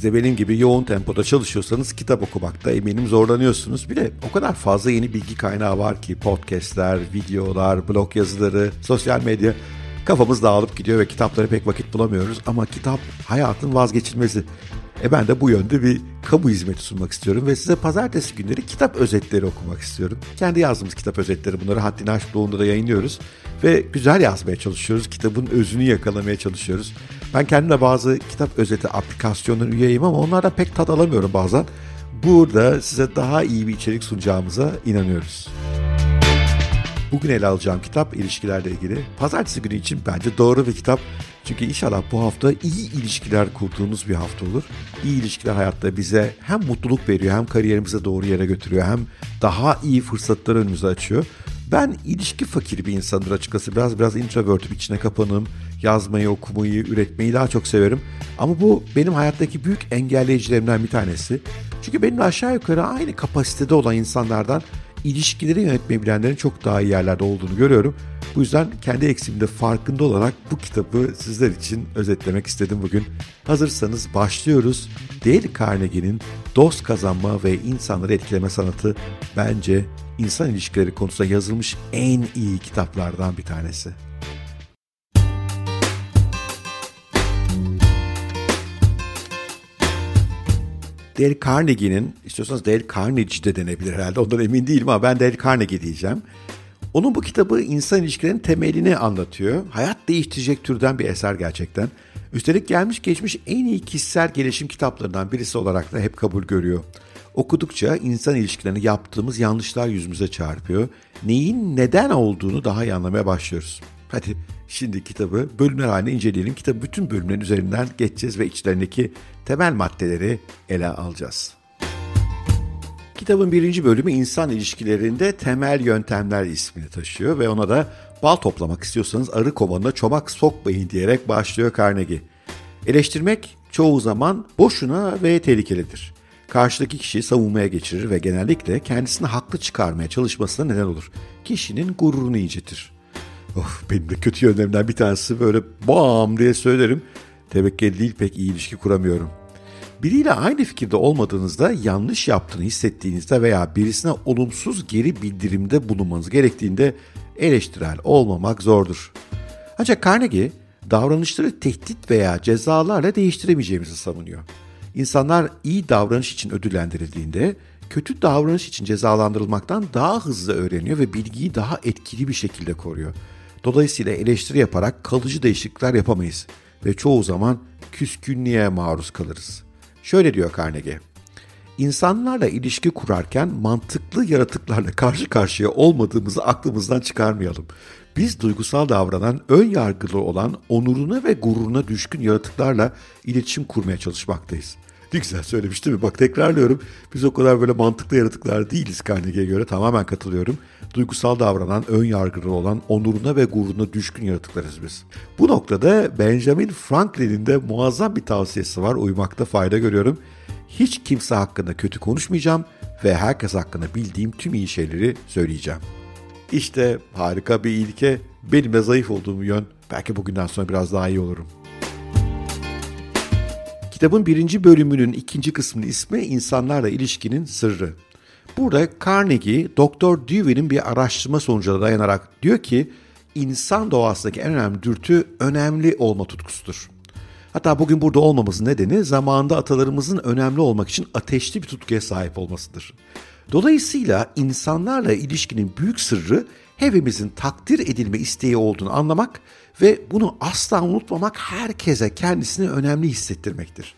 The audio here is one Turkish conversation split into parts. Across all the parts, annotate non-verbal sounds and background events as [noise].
Siz de benim gibi yoğun tempoda çalışıyorsanız kitap okumakta eminim zorlanıyorsunuz. Bir de o kadar fazla yeni bilgi kaynağı var ki podcastler, videolar, blog yazıları, sosyal medya. Kafamız dağılıp gidiyor ve kitaplara pek vakit bulamıyoruz ama kitap hayatın vazgeçilmezi. E ben de bu yönde bir kamu hizmeti sunmak istiyorum ve size pazartesi günleri kitap özetleri okumak istiyorum. Kendi yazdığımız kitap özetleri bunları haddini aşıp da yayınlıyoruz ve güzel yazmaya çalışıyoruz. Kitabın özünü yakalamaya çalışıyoruz. Ben kendime bazı kitap özeti aplikasyonların üyeyim ama onlardan pek tat alamıyorum bazen. Burada size daha iyi bir içerik sunacağımıza inanıyoruz. Bugün ele alacağım kitap ilişkilerle ilgili. Pazartesi günü için bence doğru bir kitap. Çünkü inşallah bu hafta iyi ilişkiler kurduğumuz bir hafta olur. İyi ilişkiler hayatta bize hem mutluluk veriyor hem kariyerimize doğru yere götürüyor hem daha iyi fırsatlar önümüze açıyor. Ben ilişki fakiri bir insandır açıkçası. Biraz biraz introvertim, içine kapanım. Yazmayı, okumayı, üretmeyi daha çok severim. Ama bu benim hayattaki büyük engelleyicilerimden bir tanesi. Çünkü benimle aşağı yukarı aynı kapasitede olan insanlardan ilişkileri yönetmeyi bilenlerin çok daha iyi yerlerde olduğunu görüyorum. Bu yüzden kendi eksimde farkında olarak bu kitabı sizler için özetlemek istedim bugün. Hazırsanız başlıyoruz. Dale Carnegie'nin dost kazanma ve insanları etkileme sanatı bence insan ilişkileri konusunda yazılmış en iyi kitaplardan bir tanesi. Dale Carnegie'nin, istiyorsanız Dale Carnegie de denebilir herhalde ondan emin değilim ama ben Dale Carnegie diyeceğim. Onun bu kitabı insan ilişkilerinin temelini anlatıyor. Hayat değiştirecek türden bir eser gerçekten. Üstelik gelmiş geçmiş en iyi kişisel gelişim kitaplarından birisi olarak da hep kabul görüyor. Okudukça insan ilişkilerini yaptığımız yanlışlar yüzümüze çarpıyor. Neyin neden olduğunu daha iyi anlamaya başlıyoruz. Hadi şimdi kitabı bölümler halinde inceleyelim. Kitabı bütün bölümlerin üzerinden geçeceğiz ve içlerindeki temel maddeleri ele alacağız. Kitabın birinci bölümü insan ilişkilerinde temel yöntemler ismini taşıyor ve ona da bal toplamak istiyorsanız arı kovanına çomak sokmayın diyerek başlıyor Carnegie. Eleştirmek çoğu zaman boşuna ve tehlikelidir. Karşıdaki kişiyi savunmaya geçirir ve genellikle kendisini haklı çıkarmaya çalışmasına neden olur. Kişinin gururunu incitir. Of, benim de kötü yönlerimden bir tanesi böyle bam diye söylerim. Tevekkül değil pek iyi ilişki kuramıyorum. Biriyle aynı fikirde olmadığınızda, yanlış yaptığını hissettiğinizde veya birisine olumsuz geri bildirimde bulunmanız gerektiğinde eleştirel olmamak zordur. Ancak Carnegie davranışları tehdit veya cezalarla değiştiremeyeceğimizi savunuyor. İnsanlar iyi davranış için ödüllendirildiğinde kötü davranış için cezalandırılmaktan daha hızlı öğreniyor ve bilgiyi daha etkili bir şekilde koruyor. Dolayısıyla eleştiri yaparak kalıcı değişiklikler yapamayız ve çoğu zaman küskünlüğe maruz kalırız. Şöyle diyor Carnegie. İnsanlarla ilişki kurarken mantıklı yaratıklarla karşı karşıya olmadığımızı aklımızdan çıkarmayalım. Biz duygusal davranan, ön yargılı olan, onuruna ve gururuna düşkün yaratıklarla iletişim kurmaya çalışmaktayız. Ne güzel söylemiş değil mi? Bak tekrarlıyorum. Biz o kadar böyle mantıklı yaratıklar değiliz Carnegie'ye göre. Tamamen katılıyorum. Duygusal davranan, ön yargılı olan, onuruna ve gururuna düşkün yaratıklarız biz. Bu noktada Benjamin Franklin'in de muazzam bir tavsiyesi var. Uymakta fayda görüyorum. Hiç kimse hakkında kötü konuşmayacağım ve herkes hakkında bildiğim tüm iyi şeyleri söyleyeceğim. İşte harika bir ilke. Benim de zayıf olduğum yön. Belki bugünden sonra biraz daha iyi olurum. Kitabın birinci bölümünün ikinci kısmının ismi İnsanlarla İlişkinin Sırrı. Burada Carnegie, Doktor Dewey'nin bir araştırma sonucuna dayanarak diyor ki, insan doğasındaki en önemli dürtü önemli olma tutkusudur. Hatta bugün burada olmamızın nedeni zamanında atalarımızın önemli olmak için ateşli bir tutkuya sahip olmasıdır. Dolayısıyla insanlarla ilişkinin büyük sırrı hepimizin takdir edilme isteği olduğunu anlamak ve bunu asla unutmamak herkese kendisini önemli hissettirmektir.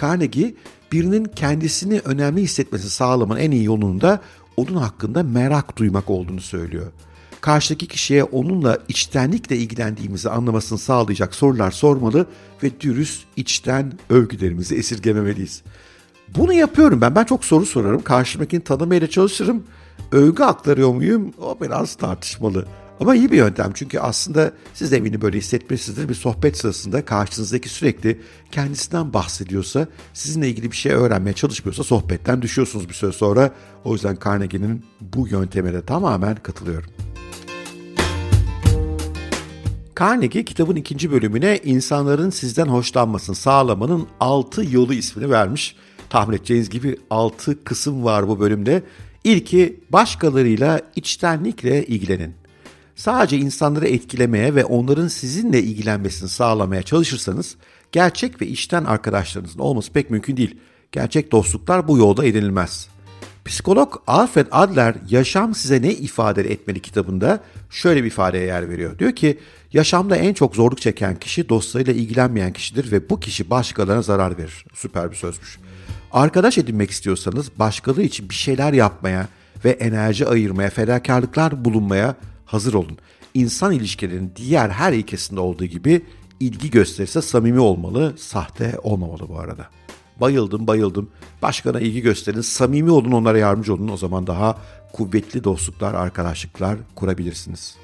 Carnegie birinin kendisini önemli hissetmesi sağlamanın en iyi yolunun da onun hakkında merak duymak olduğunu söylüyor. Karşıdaki kişiye onunla içtenlikle ilgilendiğimizi anlamasını sağlayacak sorular sormalı ve dürüst içten övgülerimizi esirgememeliyiz. Bunu yapıyorum ben. Ben çok soru sorarım. Karşımdakini tanımaya çalışırım. Övgü aktarıyor muyum? O biraz tartışmalı. Ama iyi bir yöntem çünkü aslında siz de eminim böyle hissetmişsinizdir. Bir sohbet sırasında karşınızdaki sürekli kendisinden bahsediyorsa, sizinle ilgili bir şey öğrenmeye çalışmıyorsa sohbetten düşüyorsunuz bir süre sonra. O yüzden Carnegie'nin bu yönteme de tamamen katılıyorum. Carnegie kitabın ikinci bölümüne insanların sizden hoşlanmasını sağlamanın 6 yolu ismini vermiş. Tahmin edeceğiniz gibi 6 kısım var bu bölümde. İlki başkalarıyla içtenlikle ilgilenin. Sadece insanları etkilemeye ve onların sizinle ilgilenmesini sağlamaya çalışırsanız gerçek ve içten arkadaşlarınızın olması pek mümkün değil. Gerçek dostluklar bu yolda edinilmez. Psikolog Alfred Adler Yaşam Size Ne ifade etmeli kitabında şöyle bir ifadeye yer veriyor. Diyor ki yaşamda en çok zorluk çeken kişi dostlarıyla ilgilenmeyen kişidir ve bu kişi başkalarına zarar verir. Süper bir sözmüş. Arkadaş edinmek istiyorsanız başkaları için bir şeyler yapmaya ve enerji ayırmaya, fedakarlıklar bulunmaya hazır olun. İnsan ilişkilerinin diğer her ilkesinde olduğu gibi ilgi gösterirse samimi olmalı, sahte olmamalı bu arada. Bayıldım bayıldım. Başkana ilgi gösterin, samimi olun, onlara yardımcı olun. O zaman daha kuvvetli dostluklar, arkadaşlıklar kurabilirsiniz.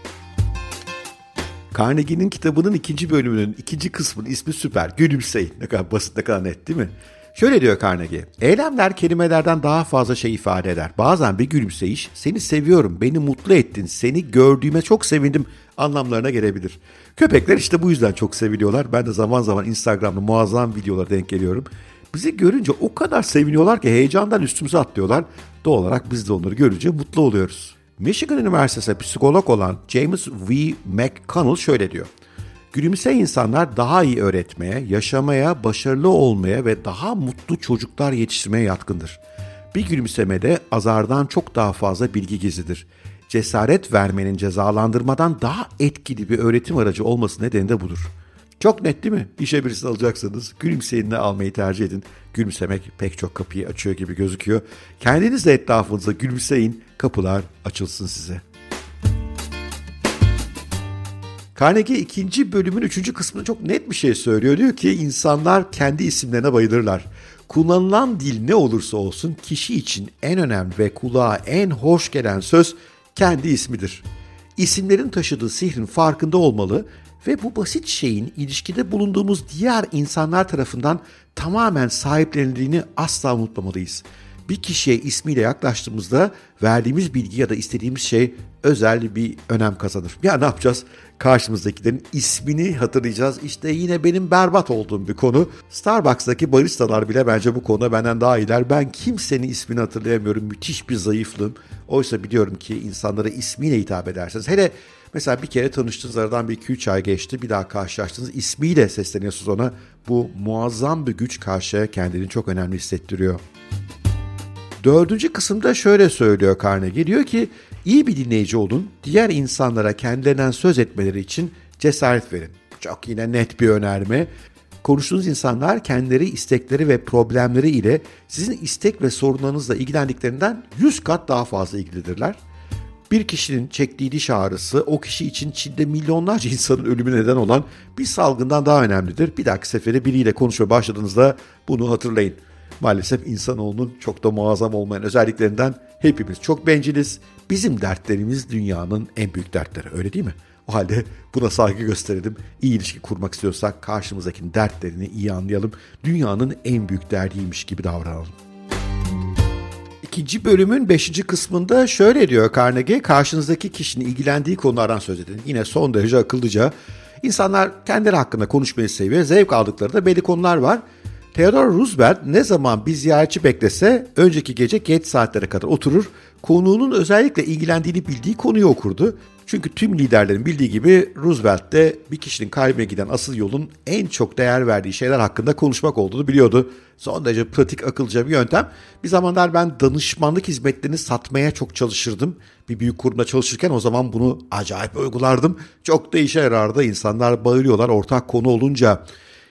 Carnegie'nin kitabının ikinci bölümünün ikinci kısmının ismi süper. Gülümseyin. Ne kadar basit, ne kadar net değil mi? Şöyle diyor Carnegie. Eylemler kelimelerden daha fazla şey ifade eder. Bazen bir gülümseyiş, seni seviyorum, beni mutlu ettin, seni gördüğüme çok sevindim anlamlarına gelebilir. Köpekler işte bu yüzden çok seviliyorlar. Ben de zaman zaman Instagram'da muazzam videolara denk geliyorum. Bizi görünce o kadar seviniyorlar ki heyecandan üstümüze atlıyorlar. Doğal olarak biz de onları görünce mutlu oluyoruz. Michigan Üniversitesi psikolog olan James V. McConnell şöyle diyor. Gülümse insanlar daha iyi öğretmeye, yaşamaya, başarılı olmaya ve daha mutlu çocuklar yetiştirmeye yatkındır. Bir gülümsemede azardan çok daha fazla bilgi gizlidir. Cesaret vermenin cezalandırmadan daha etkili bir öğretim aracı olması nedeni de budur. Çok net değil mi? İşe birisini alacaksanız gülümseyinle almayı tercih edin. Gülümsemek pek çok kapıyı açıyor gibi gözüküyor. Kendiniz de etrafınıza gülümseyin, kapılar açılsın size. Carnegie ikinci bölümün üçüncü kısmında çok net bir şey söylüyor. Diyor ki insanlar kendi isimlerine bayılırlar. Kullanılan dil ne olursa olsun kişi için en önemli ve kulağa en hoş gelen söz kendi ismidir. İsimlerin taşıdığı sihrin farkında olmalı ve bu basit şeyin ilişkide bulunduğumuz diğer insanlar tarafından tamamen sahiplenildiğini asla unutmamalıyız. Bir kişiye ismiyle yaklaştığımızda verdiğimiz bilgi ya da istediğimiz şey özel bir önem kazanır. Ya ne yapacağız? Karşımızdakilerin ismini hatırlayacağız. İşte yine benim berbat olduğum bir konu. Starbucks'taki baristalar bile bence bu konuda benden daha iyiler. Ben kimsenin ismini hatırlayamıyorum. Müthiş bir zayıflığım. Oysa biliyorum ki insanlara ismiyle hitap ederseniz. Hele mesela bir kere tanıştığınız aradan bir iki üç ay geçti. Bir daha karşılaştınız. ismiyle sesleniyorsunuz ona. Bu muazzam bir güç karşıya kendini çok önemli hissettiriyor. Dördüncü kısımda şöyle söylüyor Carnegie. Diyor ki iyi bir dinleyici olun. Diğer insanlara kendilerinden söz etmeleri için cesaret verin. Çok yine net bir önerme. Konuştuğunuz insanlar kendileri istekleri ve problemleri ile sizin istek ve sorunlarınızla ilgilendiklerinden 100 kat daha fazla ilgilidirler. Bir kişinin çektiği diş ağrısı o kişi için Çin'de milyonlarca insanın ölümü neden olan bir salgından daha önemlidir. Bir dahaki sefere biriyle konuşmaya başladığınızda bunu hatırlayın. Maalesef insanoğlunun çok da muazzam olmayan özelliklerinden hepimiz çok benciliz. Bizim dertlerimiz dünyanın en büyük dertleri öyle değil mi? O halde buna saygı gösterelim. İyi ilişki kurmak istiyorsak karşımızdakinin dertlerini iyi anlayalım. Dünyanın en büyük derdiymiş gibi davranalım. İkinci bölümün beşinci kısmında şöyle diyor Carnegie, karşınızdaki kişinin ilgilendiği konulardan söz edin. Yine son derece akıllıca. İnsanlar kendileri hakkında konuşmayı seviyor, zevk aldıkları da belli konular var. Theodore Roosevelt ne zaman bir ziyaretçi beklese önceki gece geç saatlere kadar oturur, konuğunun özellikle ilgilendiğini bildiği konuyu okurdu. Çünkü tüm liderlerin bildiği gibi Roosevelt de bir kişinin kalbine giden asıl yolun en çok değer verdiği şeyler hakkında konuşmak olduğunu biliyordu. Son derece pratik akılca bir yöntem. Bir zamanlar ben danışmanlık hizmetlerini satmaya çok çalışırdım. Bir büyük kurumda çalışırken o zaman bunu acayip uygulardım. Çok da işe yarardı. İnsanlar bağırıyorlar ortak konu olunca.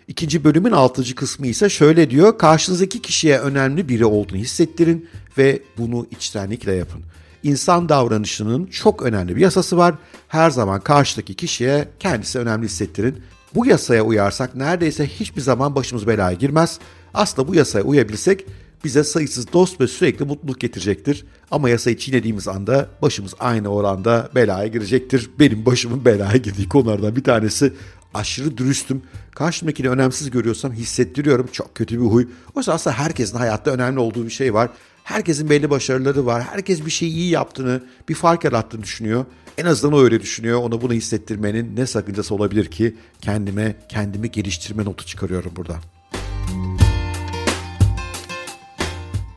İkinci bölümün altıncı kısmı ise şöyle diyor. Karşınızdaki kişiye önemli biri olduğunu hissettirin ve bunu içtenlikle yapın. İnsan davranışının çok önemli bir yasası var. Her zaman karşıdaki kişiye kendisi önemli hissettirin. Bu yasaya uyarsak neredeyse hiçbir zaman başımız belaya girmez. Aslında bu yasaya uyabilsek bize sayısız dost ve sürekli mutluluk getirecektir. Ama yasayı çiğnediğimiz anda başımız aynı oranda belaya girecektir. Benim başımın belaya girdiği konulardan bir tanesi aşırı dürüstüm. Karşımdakini önemsiz görüyorsam hissettiriyorum. Çok kötü bir huy. Oysa aslında herkesin hayatta önemli olduğu bir şey var. Herkesin belli başarıları var. Herkes bir şeyi iyi yaptığını, bir fark yarattığını düşünüyor. En azından o öyle düşünüyor. Ona bunu hissettirmenin ne sakıncası olabilir ki? Kendime, kendimi geliştirme notu çıkarıyorum burada.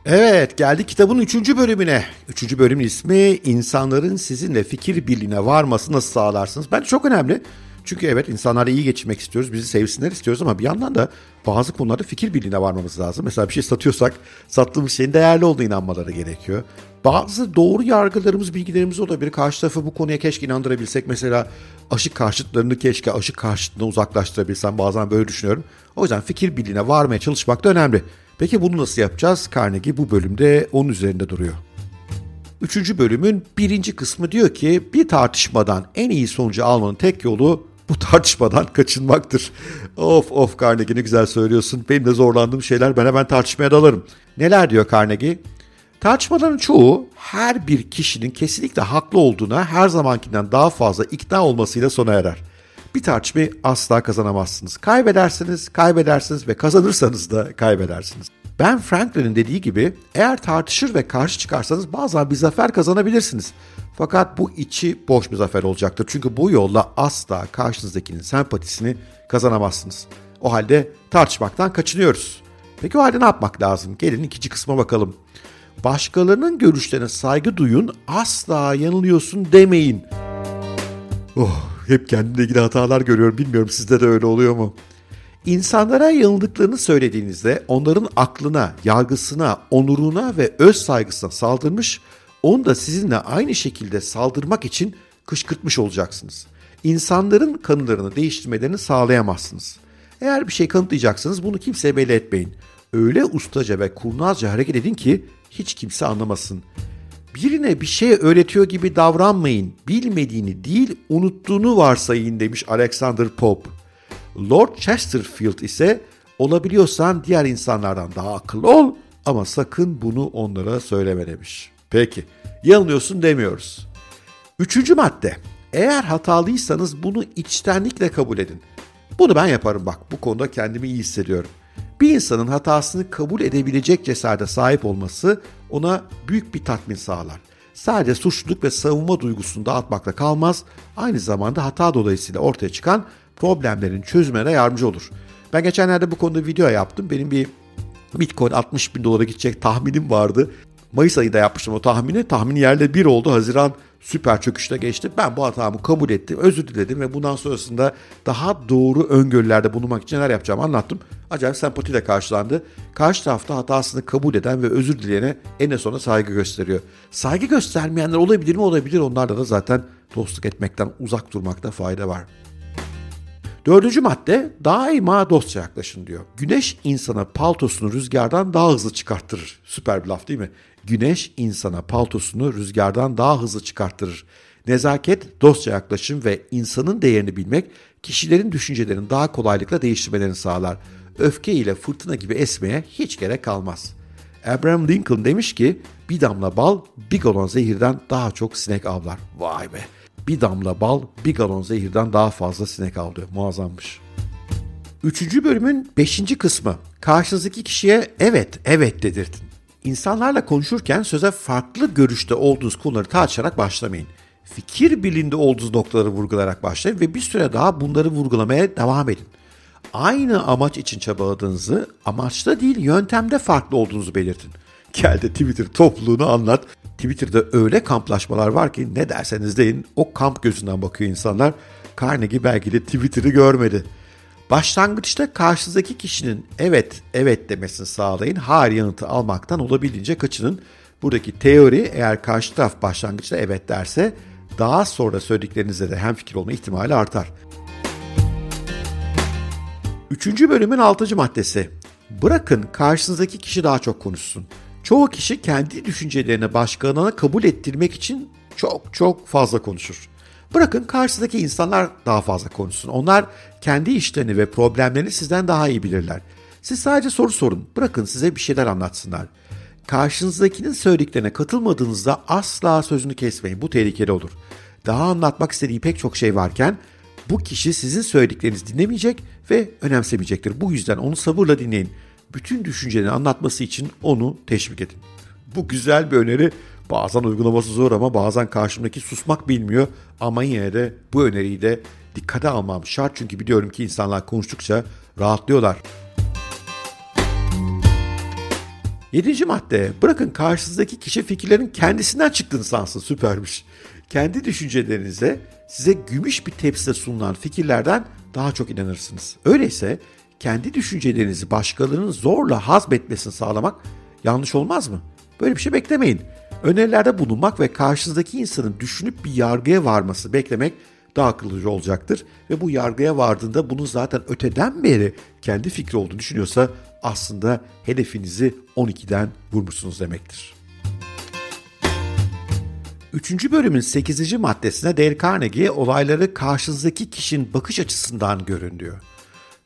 Evet geldik kitabın üçüncü bölümüne. Üçüncü bölümün ismi insanların sizinle fikir birliğine varması nasıl sağlarsınız? Bence çok önemli. Çünkü evet insanlarla iyi geçirmek istiyoruz, bizi sevsinler istiyoruz ama bir yandan da bazı konularda fikir birliğine varmamız lazım. Mesela bir şey satıyorsak sattığımız şeyin değerli olduğuna inanmaları gerekiyor. Bazı doğru yargılarımız, bilgilerimiz olabilir. Karşı tarafı bu konuya keşke inandırabilsek. Mesela aşık karşıtlarını keşke aşık karşıtına uzaklaştırabilsem. Bazen böyle düşünüyorum. O yüzden fikir birliğine varmaya çalışmak da önemli. Peki bunu nasıl yapacağız? Carnegie bu bölümde onun üzerinde duruyor. Üçüncü bölümün birinci kısmı diyor ki bir tartışmadan en iyi sonucu almanın tek yolu bu tartışmadan [laughs] kaçınmaktır. Of of Carnegie ne güzel söylüyorsun. Benim de zorlandığım şeyler ben hemen tartışmaya dalarım. Neler diyor Carnegie? Tartışmaların çoğu her bir kişinin kesinlikle haklı olduğuna her zamankinden daha fazla ikna olmasıyla sona erer. Bir tartışmayı asla kazanamazsınız. Kaybedersiniz, kaybedersiniz ve kazanırsanız da kaybedersiniz. Ben Franklin'in dediği gibi eğer tartışır ve karşı çıkarsanız bazen bir zafer kazanabilirsiniz. Fakat bu içi boş bir zafer olacaktır. Çünkü bu yolla asla karşınızdakinin sempatisini kazanamazsınız. O halde tartışmaktan kaçınıyoruz. Peki o halde ne yapmak lazım? Gelin ikinci kısma bakalım. Başkalarının görüşlerine saygı duyun, asla yanılıyorsun demeyin. Oh, hep kendimle ilgili hatalar görüyorum. Bilmiyorum sizde de öyle oluyor mu? İnsanlara yanıldıklarını söylediğinizde onların aklına, yargısına, onuruna ve öz saygısına saldırmış, onu da sizinle aynı şekilde saldırmak için kışkırtmış olacaksınız. İnsanların kanılarını değiştirmelerini sağlayamazsınız. Eğer bir şey kanıtlayacaksınız bunu kimseye belli etmeyin. Öyle ustaca ve kurnazca hareket edin ki hiç kimse anlamasın. Birine bir şey öğretiyor gibi davranmayın. Bilmediğini değil, unuttuğunu varsayın demiş Alexander Pope. Lord Chesterfield ise olabiliyorsan diğer insanlardan daha akıllı ol ama sakın bunu onlara söyleme demiş. Peki, yanılıyorsun demiyoruz. Üçüncü madde, eğer hatalıysanız bunu içtenlikle kabul edin. Bunu ben yaparım bak, bu konuda kendimi iyi hissediyorum. Bir insanın hatasını kabul edebilecek cesarete sahip olması ona büyük bir tatmin sağlar. Sadece suçluluk ve savunma duygusunu dağıtmakla kalmaz, aynı zamanda hata dolayısıyla ortaya çıkan problemlerin çözümüne yardımcı olur. Ben geçenlerde bu konuda video yaptım. Benim bir Bitcoin 60 bin dolara gidecek tahminim vardı. Mayıs ayında yapmıştım o tahmini. Tahmin yerle bir oldu. Haziran süper çöküşte geçti. Ben bu hatamı kabul ettim, özür diledim ve bundan sonrasında daha doğru öngörülerde bulunmak için neler yapacağımı anlattım. Acayip sempatiyle karşılandı. Karşı tarafta hatasını kabul eden ve özür dileyene en sona saygı gösteriyor. Saygı göstermeyenler olabilir mi? Olabilir. Onlarda da zaten dostluk etmekten uzak durmakta fayda var. Dördüncü madde daima dostça yaklaşın diyor. Güneş insana paltosunu rüzgardan daha hızlı çıkarttırır. Süper bir laf değil mi? Güneş insana paltosunu rüzgardan daha hızlı çıkarttırır. Nezaket, dostça yaklaşım ve insanın değerini bilmek kişilerin düşüncelerini daha kolaylıkla değiştirmelerini sağlar. Öfke ile fırtına gibi esmeye hiç gerek kalmaz. Abraham Lincoln demiş ki bir damla bal bir galon zehirden daha çok sinek avlar. Vay be bir damla bal bir galon zehirden daha fazla sinek avlıyor. Muazzammış. Üçüncü bölümün beşinci kısmı. Karşınızdaki kişiye evet, evet dedirtin. İnsanlarla konuşurken söze farklı görüşte olduğunuz konuları tartışarak başlamayın. Fikir birliğinde olduğunuz noktaları vurgulayarak başlayın ve bir süre daha bunları vurgulamaya devam edin. Aynı amaç için çabaladığınızı, amaçta değil yöntemde farklı olduğunuzu belirtin. Gel de Twitter topluluğunu anlat. Twitter'da öyle kamplaşmalar var ki ne derseniz deyin o kamp gözünden bakıyor insanlar. Carnegie belki de Twitter'ı görmedi. Başlangıçta karşınızdaki kişinin evet evet demesini sağlayın. Hayır yanıtı almaktan olabildiğince kaçının. Buradaki teori eğer karşı taraf başlangıçta evet derse daha sonra söylediklerinizle de hemfikir olma ihtimali artar. Üçüncü bölümün altıncı maddesi. Bırakın karşınızdaki kişi daha çok konuşsun. Çoğu kişi kendi düşüncelerini başkalarına kabul ettirmek için çok çok fazla konuşur. Bırakın karşıdaki insanlar daha fazla konuşsun. Onlar kendi işlerini ve problemlerini sizden daha iyi bilirler. Siz sadece soru sorun. Bırakın size bir şeyler anlatsınlar. Karşınızdakinin söylediklerine katılmadığınızda asla sözünü kesmeyin. Bu tehlikeli olur. Daha anlatmak istediği pek çok şey varken bu kişi sizin söylediklerinizi dinlemeyecek ve önemsemeyecektir. Bu yüzden onu sabırla dinleyin bütün düşüncelerini anlatması için onu teşvik edin. Bu güzel bir öneri. Bazen uygulaması zor ama bazen karşımdaki susmak bilmiyor. Ama yine de bu öneriyi de dikkate almam şart. Çünkü biliyorum ki insanlar konuştukça rahatlıyorlar. Yedinci madde. Bırakın karşınızdaki kişi fikirlerin kendisinden çıktığını sansın. Süpermiş. Kendi düşüncelerinize size gümüş bir tepside sunulan fikirlerden daha çok inanırsınız. Öyleyse kendi düşüncelerinizi başkalarının zorla hazmetmesini sağlamak yanlış olmaz mı? Böyle bir şey beklemeyin. Önerilerde bulunmak ve karşınızdaki insanın düşünüp bir yargıya varması beklemek daha akıllıca olacaktır. Ve bu yargıya vardığında bunun zaten öteden beri kendi fikri olduğunu düşünüyorsa aslında hedefinizi 12'den vurmuşsunuz demektir. Üçüncü bölümün 8. maddesine Dale Carnegie olayları karşınızdaki kişinin bakış açısından görün diyor.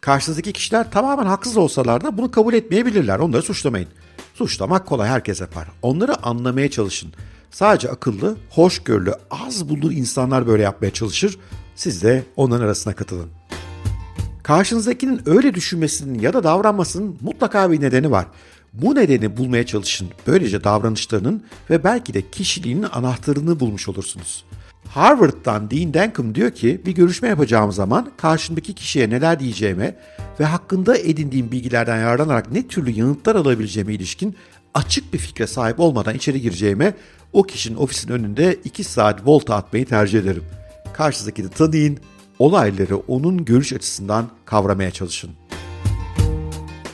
Karşınızdaki kişiler tamamen haksız olsalar da bunu kabul etmeyebilirler. Onları suçlamayın. Suçlamak kolay herkes yapar. Onları anlamaya çalışın. Sadece akıllı, hoşgörülü, az bulduğu insanlar böyle yapmaya çalışır. Siz de onların arasına katılın. Karşınızdakinin öyle düşünmesinin ya da davranmasının mutlaka bir nedeni var. Bu nedeni bulmaya çalışın. Böylece davranışlarının ve belki de kişiliğinin anahtarını bulmuş olursunuz. Harvard'dan Dean Denkham diyor ki bir görüşme yapacağım zaman karşımdaki kişiye neler diyeceğime ve hakkında edindiğim bilgilerden yararlanarak ne türlü yanıtlar alabileceğime ilişkin açık bir fikre sahip olmadan içeri gireceğime o kişinin ofisin önünde 2 saat volta atmayı tercih ederim. Karşınızdakini tanıyın, olayları onun görüş açısından kavramaya çalışın.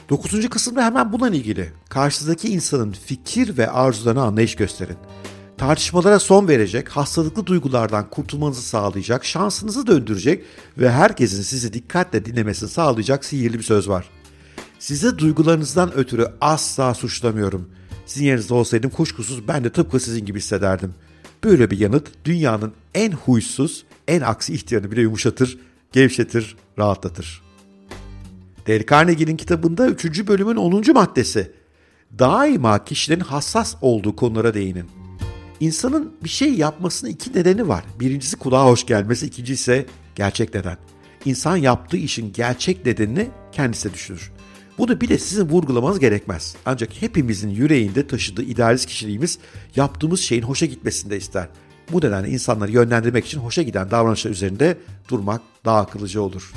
Dokuzuncu kısımda hemen bununla ilgili. Karşınızdaki insanın fikir ve arzularına anlayış gösterin. Tartışmalara son verecek, hastalıklı duygulardan kurtulmanızı sağlayacak, şansınızı döndürecek ve herkesin sizi dikkatle dinlemesini sağlayacak sihirli bir söz var. Size duygularınızdan ötürü asla suçlamıyorum. Sizin yerinizde olsaydım kuşkusuz ben de tıpkı sizin gibi hissederdim. Böyle bir yanıt dünyanın en huysuz, en aksi ihtiyarını bile yumuşatır, gevşetir, rahatlatır. Dale Carnegie'nin kitabında 3. bölümün 10. maddesi. Daima kişilerin hassas olduğu konulara değinin. İnsanın bir şey yapmasının iki nedeni var. Birincisi kulağa hoş gelmesi, ikincisi ise gerçek neden. İnsan yaptığı işin gerçek nedenini kendisi düşünür. Bunu bile sizin vurgulamanız gerekmez. Ancak hepimizin yüreğinde taşıdığı idealist kişiliğimiz yaptığımız şeyin hoşa gitmesini de ister. Bu nedenle insanları yönlendirmek için hoşa giden davranışlar üzerinde durmak daha akıllıca olur.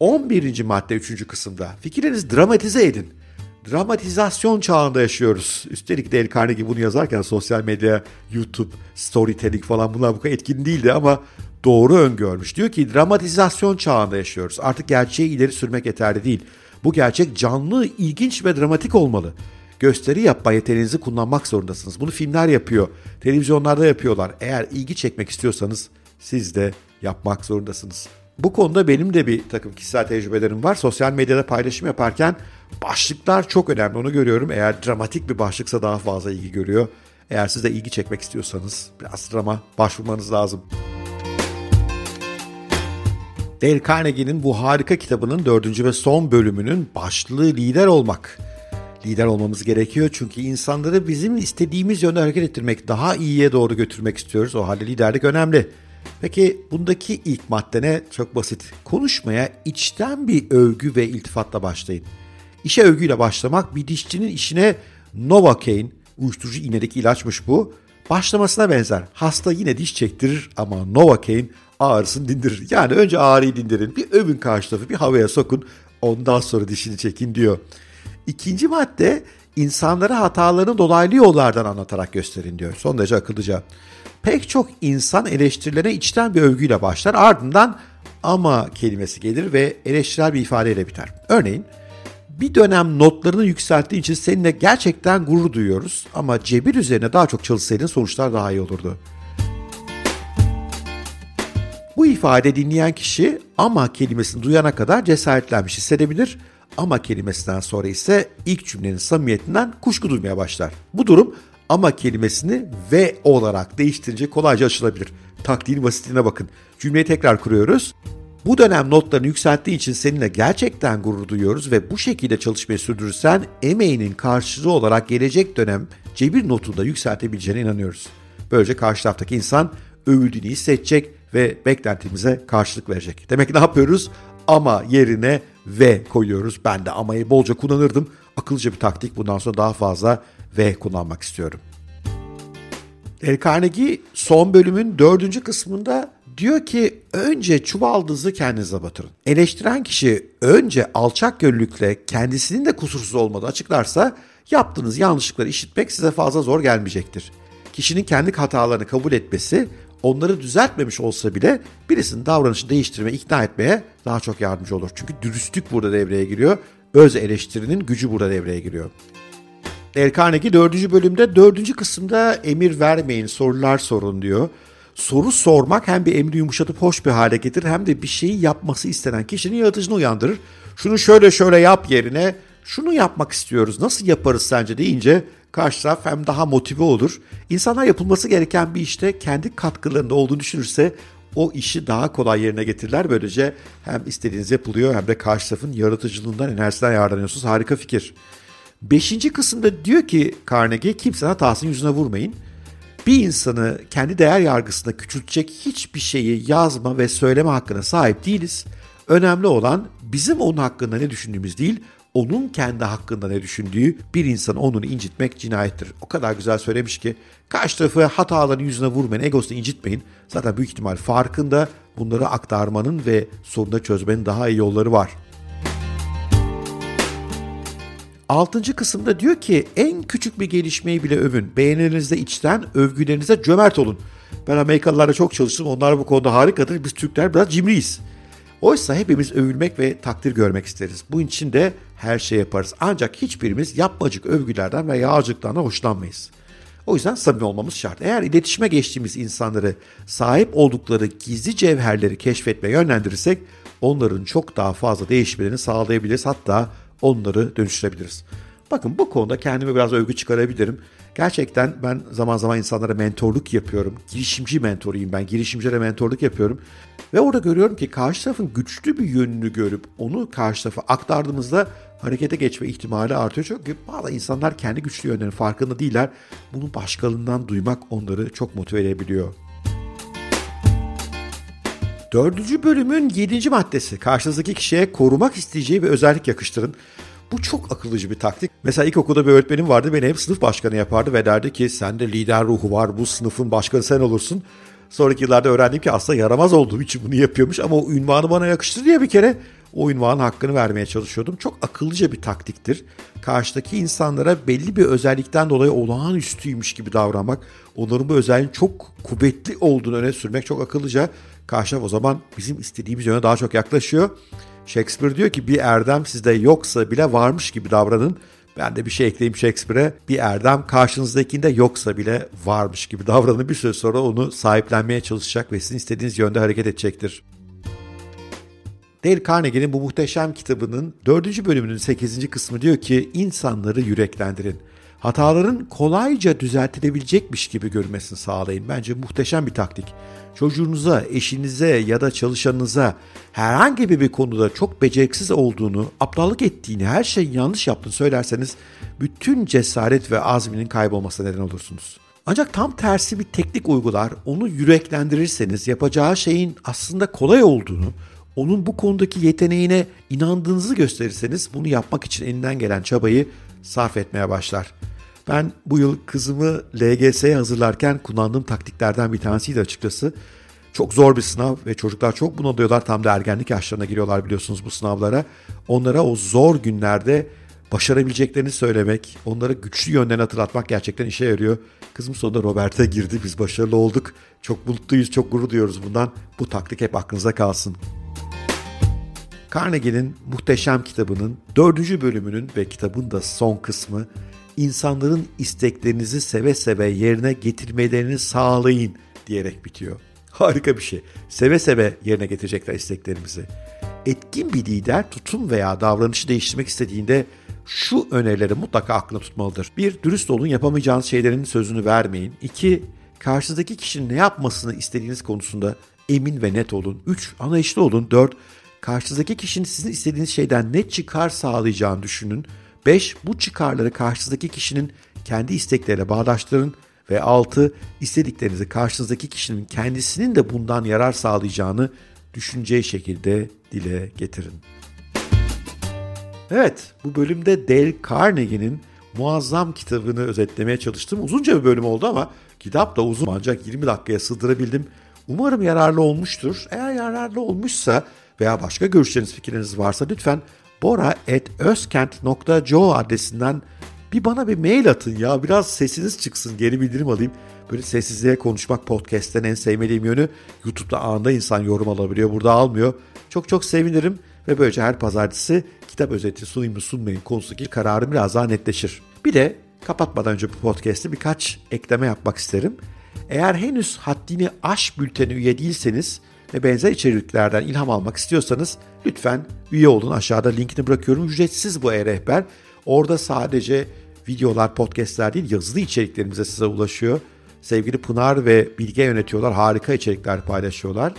11. madde 3. kısımda fikirlerinizi dramatize edin. Dramatizasyon çağında yaşıyoruz. Üstelik Dale Carnegie bunu yazarken sosyal medya, YouTube, storytelling falan bunlar bu kadar etkin değildi ama doğru öngörmüş. Diyor ki dramatizasyon çağında yaşıyoruz. Artık gerçeği ileri sürmek yeterli değil. Bu gerçek canlı, ilginç ve dramatik olmalı. Gösteri yapma yeteneğinizi kullanmak zorundasınız. Bunu filmler yapıyor, televizyonlarda yapıyorlar. Eğer ilgi çekmek istiyorsanız siz de yapmak zorundasınız. Bu konuda benim de bir takım kişisel tecrübelerim var. Sosyal medyada paylaşım yaparken başlıklar çok önemli. Onu görüyorum. Eğer dramatik bir başlıksa daha fazla ilgi görüyor. Eğer siz de ilgi çekmek istiyorsanız biraz drama başvurmanız lazım. Dale Carnegie'nin bu harika kitabının dördüncü ve son bölümünün başlığı lider olmak. Lider olmamız gerekiyor çünkü insanları bizim istediğimiz yönde hareket ettirmek, daha iyiye doğru götürmek istiyoruz. O halde liderlik önemli. Peki bundaki ilk madde ne? Çok basit. Konuşmaya içten bir övgü ve iltifatla başlayın. İşe övgüyle başlamak bir dişçinin işine Novocaine, uyuşturucu iğnedeki ilaçmış bu, başlamasına benzer. Hasta yine diş çektirir ama Novocaine ağrısını dindirir. Yani önce ağrıyı dindirin, bir övün karşı tarafı, bir havaya sokun, ondan sonra dişini çekin diyor. İkinci madde insanlara hatalarını dolaylı yollardan anlatarak gösterin diyor. Son derece akıllıca. Pek çok insan eleştirilere içten bir övgüyle başlar ardından ama kelimesi gelir ve eleştirel bir ifadeyle biter. Örneğin bir dönem notlarını yükselttiğin için seninle gerçekten gurur duyuyoruz ama cebir üzerine daha çok çalışsaydın sonuçlar daha iyi olurdu. Bu ifade dinleyen kişi ama kelimesini duyana kadar cesaretlenmiş hissedebilir ama kelimesinden sonra ise ilk cümlenin samimiyetinden kuşku duymaya başlar. Bu durum ama kelimesini ve olarak değiştirince kolayca açılabilir. Taktiğin basitliğine bakın. Cümleyi tekrar kuruyoruz. Bu dönem notlarını yükselttiği için seninle gerçekten gurur duyuyoruz ve bu şekilde çalışmayı sürdürürsen emeğinin karşılığı olarak gelecek dönem cebir notunu da yükseltebileceğine inanıyoruz. Böylece karşı taraftaki insan övüldüğünü hissedecek ve beklentimize karşılık verecek. Demek ki ne yapıyoruz? Ama yerine ve koyuyoruz. Ben de amayı bolca kullanırdım akıllıca bir taktik. Bundan sonra daha fazla V kullanmak istiyorum. Dale Carnegie son bölümün dördüncü kısmında diyor ki önce çuvaldızı kendinize batırın. Eleştiren kişi önce alçak gönüllükle kendisinin de kusursuz olmadığı açıklarsa yaptığınız yanlışlıkları işitmek size fazla zor gelmeyecektir. Kişinin kendi hatalarını kabul etmesi onları düzeltmemiş olsa bile birisinin davranışını değiştirmeye, ikna etmeye daha çok yardımcı olur. Çünkü dürüstlük burada devreye giriyor. Öz eleştirinin gücü burada devreye giriyor. Dale Carnegie 4. bölümde 4. kısımda emir vermeyin sorular sorun diyor. Soru sormak hem bir emri yumuşatıp hoş bir hale getirir hem de bir şeyi yapması istenen kişinin yaratıcını uyandırır. Şunu şöyle şöyle yap yerine şunu yapmak istiyoruz nasıl yaparız sence deyince karşı taraf hem daha motive olur. İnsanlar yapılması gereken bir işte kendi katkılarında olduğunu düşünürse o işi daha kolay yerine getirirler. Böylece hem istediğiniz yapılıyor hem de karşı tarafın yaratıcılığından, enerjisinden yararlanıyorsunuz. Harika fikir. Beşinci kısımda diyor ki Carnegie kimsenin hatasını yüzüne vurmayın. Bir insanı kendi değer yargısına küçültecek hiçbir şeyi yazma ve söyleme hakkına sahip değiliz. Önemli olan bizim onun hakkında ne düşündüğümüz değil, onun kendi hakkında ne düşündüğü bir insan onunu incitmek cinayettir. O kadar güzel söylemiş ki karşı tarafı hatalarını yüzüne vurmayın, egosunu incitmeyin. Zaten büyük ihtimal farkında bunları aktarmanın ve sorunu çözmenin daha iyi yolları var. Altıncı kısımda diyor ki en küçük bir gelişmeyi bile övün. Beğenilerinizde içten, övgülerinize cömert olun. Ben Amerikalılarla çok çalıştım. Onlar bu konuda harikadır. Biz Türkler biraz cimriyiz. Oysa hepimiz övülmek ve takdir görmek isteriz. Bu için de her şey yaparız. Ancak hiçbirimiz yapmacık övgülerden ve yağcılıklardan hoşlanmayız. O yüzden samimi olmamız şart. Eğer iletişime geçtiğimiz insanları sahip oldukları gizli cevherleri keşfetmeye yönlendirirsek onların çok daha fazla değişmelerini sağlayabiliriz. Hatta onları dönüştürebiliriz. Bakın bu konuda kendime biraz övgü çıkarabilirim. Gerçekten ben zaman zaman insanlara mentorluk yapıyorum. Girişimci mentoruyum ben. Girişimcilere mentorluk yapıyorum. Ve orada görüyorum ki karşı tarafın güçlü bir yönünü görüp onu karşı tarafa aktardığımızda harekete geçme ihtimali artıyor. Çünkü bazı insanlar kendi güçlü yönlerinin farkında değiller. Bunu başkalarından duymak onları çok motive edebiliyor. Dördüncü bölümün yedinci maddesi. Karşınızdaki kişiye korumak isteyeceği bir özellik yakıştırın. Bu çok akıllıcı bir taktik. Mesela ilkokulda bir öğretmenim vardı beni hep sınıf başkanı yapardı ve derdi ki sende lider ruhu var bu sınıfın başkanı sen olursun. Sonraki yıllarda öğrendim ki aslında yaramaz olduğum için bunu yapıyormuş ama o ünvanı bana yakıştı diye bir kere o ünvanın hakkını vermeye çalışıyordum. Çok akıllıca bir taktiktir. Karşıdaki insanlara belli bir özellikten dolayı olağanüstüymüş gibi davranmak, onların bu özelliğin çok kuvvetli olduğunu öne sürmek çok akıllıca. Karşı o zaman bizim istediğimiz yöne daha çok yaklaşıyor. Shakespeare diyor ki bir erdem sizde yoksa bile varmış gibi davranın. Ben de bir şey ekleyeyim Shakespeare'e. Bir erdem karşınızdakinde yoksa bile varmış gibi davranın. Bir süre sonra onu sahiplenmeye çalışacak ve sizin istediğiniz yönde hareket edecektir. Dale Carnegie'nin bu muhteşem kitabının 4. bölümünün 8. kısmı diyor ki insanları yüreklendirin. Hataların kolayca düzeltilebilecekmiş gibi görmesini sağlayın. Bence muhteşem bir taktik. Çocuğunuza, eşinize ya da çalışanınıza herhangi bir konuda çok beceriksiz olduğunu, aptallık ettiğini, her şeyi yanlış yaptığını söylerseniz bütün cesaret ve azminin kaybolmasına neden olursunuz. Ancak tam tersi bir teknik uygular, onu yüreklendirirseniz yapacağı şeyin aslında kolay olduğunu, onun bu konudaki yeteneğine inandığınızı gösterirseniz bunu yapmak için elinden gelen çabayı sarf etmeye başlar. Ben bu yıl kızımı LGS'ye hazırlarken kullandığım taktiklerden bir tanesiydi açıkçası. Çok zor bir sınav ve çocuklar çok bunalıyorlar. Tam da ergenlik yaşlarına giriyorlar biliyorsunuz bu sınavlara. Onlara o zor günlerde başarabileceklerini söylemek, onlara güçlü yönlerini hatırlatmak gerçekten işe yarıyor. Kızım sonunda Robert'e girdi. Biz başarılı olduk. Çok mutluyuz, çok gurur duyuyoruz bundan. Bu taktik hep aklınızda kalsın. Carnegie'nin muhteşem kitabının dördüncü bölümünün ve kitabın da son kısmı insanların isteklerinizi seve seve yerine getirmelerini sağlayın diyerek bitiyor. Harika bir şey. Seve seve yerine getirecekler isteklerimizi. Etkin bir lider tutum veya davranışı değiştirmek istediğinde şu önerileri mutlaka aklına tutmalıdır. Bir, dürüst olun yapamayacağınız şeylerin sözünü vermeyin. İki, karşınızdaki kişinin ne yapmasını istediğiniz konusunda emin ve net olun. Üç, anlayışlı olun. Dört, karşınızdaki kişinin sizin istediğiniz şeyden ne çıkar sağlayacağını düşünün. 5. Bu çıkarları karşınızdaki kişinin kendi istekleriyle bağdaştırın. Ve 6. istediklerinizi karşınızdaki kişinin kendisinin de bundan yarar sağlayacağını düşüneceği şekilde dile getirin. Evet, bu bölümde Dale Carnegie'nin muazzam kitabını özetlemeye çalıştım. Uzunca bir bölüm oldu ama kitap da uzun ancak 20 dakikaya sığdırabildim. Umarım yararlı olmuştur. Eğer yararlı olmuşsa veya başka görüşleriniz, fikirleriniz varsa lütfen bora.özkent.co adresinden bir bana bir mail atın ya. Biraz sesiniz çıksın, geri bildirim alayım. Böyle sessizliğe konuşmak podcast'ten en sevmediğim yönü YouTube'da anında insan yorum alabiliyor. Burada almıyor. Çok çok sevinirim ve böylece her pazartesi kitap özeti sunayım mı sunmayayım konusundaki kararım biraz daha netleşir. Bir de kapatmadan önce bu podcast'te birkaç ekleme yapmak isterim. Eğer henüz Haddini Aş bülteni üye değilseniz ve benzer içeriklerden ilham almak istiyorsanız lütfen üye olun. Aşağıda linkini bırakıyorum. Ücretsiz bu e-rehber. Orada sadece videolar, podcastler değil yazılı içeriklerimize size ulaşıyor. Sevgili Pınar ve Bilge yönetiyorlar. Harika içerikler paylaşıyorlar.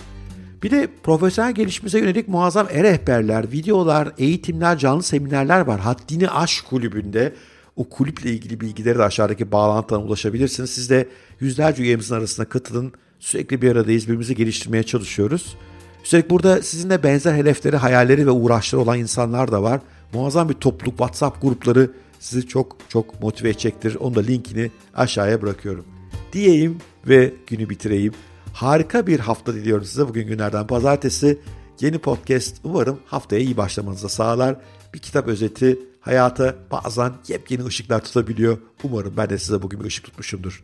Bir de profesyonel gelişimize yönelik muazzam e-rehberler, videolar, eğitimler, canlı seminerler var. Haddini Aş kulübünde. O kulüple ilgili bilgileri de aşağıdaki bağlantıdan ulaşabilirsiniz. Siz de yüzlerce üyemizin arasına katılın. Sürekli bir aradayız. Birbirimizi geliştirmeye çalışıyoruz. Üstelik burada sizinle benzer hedefleri, hayalleri ve uğraşları olan insanlar da var. Muazzam bir topluluk, WhatsApp grupları sizi çok çok motive edecektir. Onun da linkini aşağıya bırakıyorum. Diyeyim ve günü bitireyim. Harika bir hafta diliyorum size. Bugün günlerden pazartesi. Yeni podcast umarım haftaya iyi başlamanızı sağlar. Bir kitap özeti hayata bazen yepyeni ışıklar tutabiliyor. Umarım ben de size bugün bir ışık tutmuşumdur.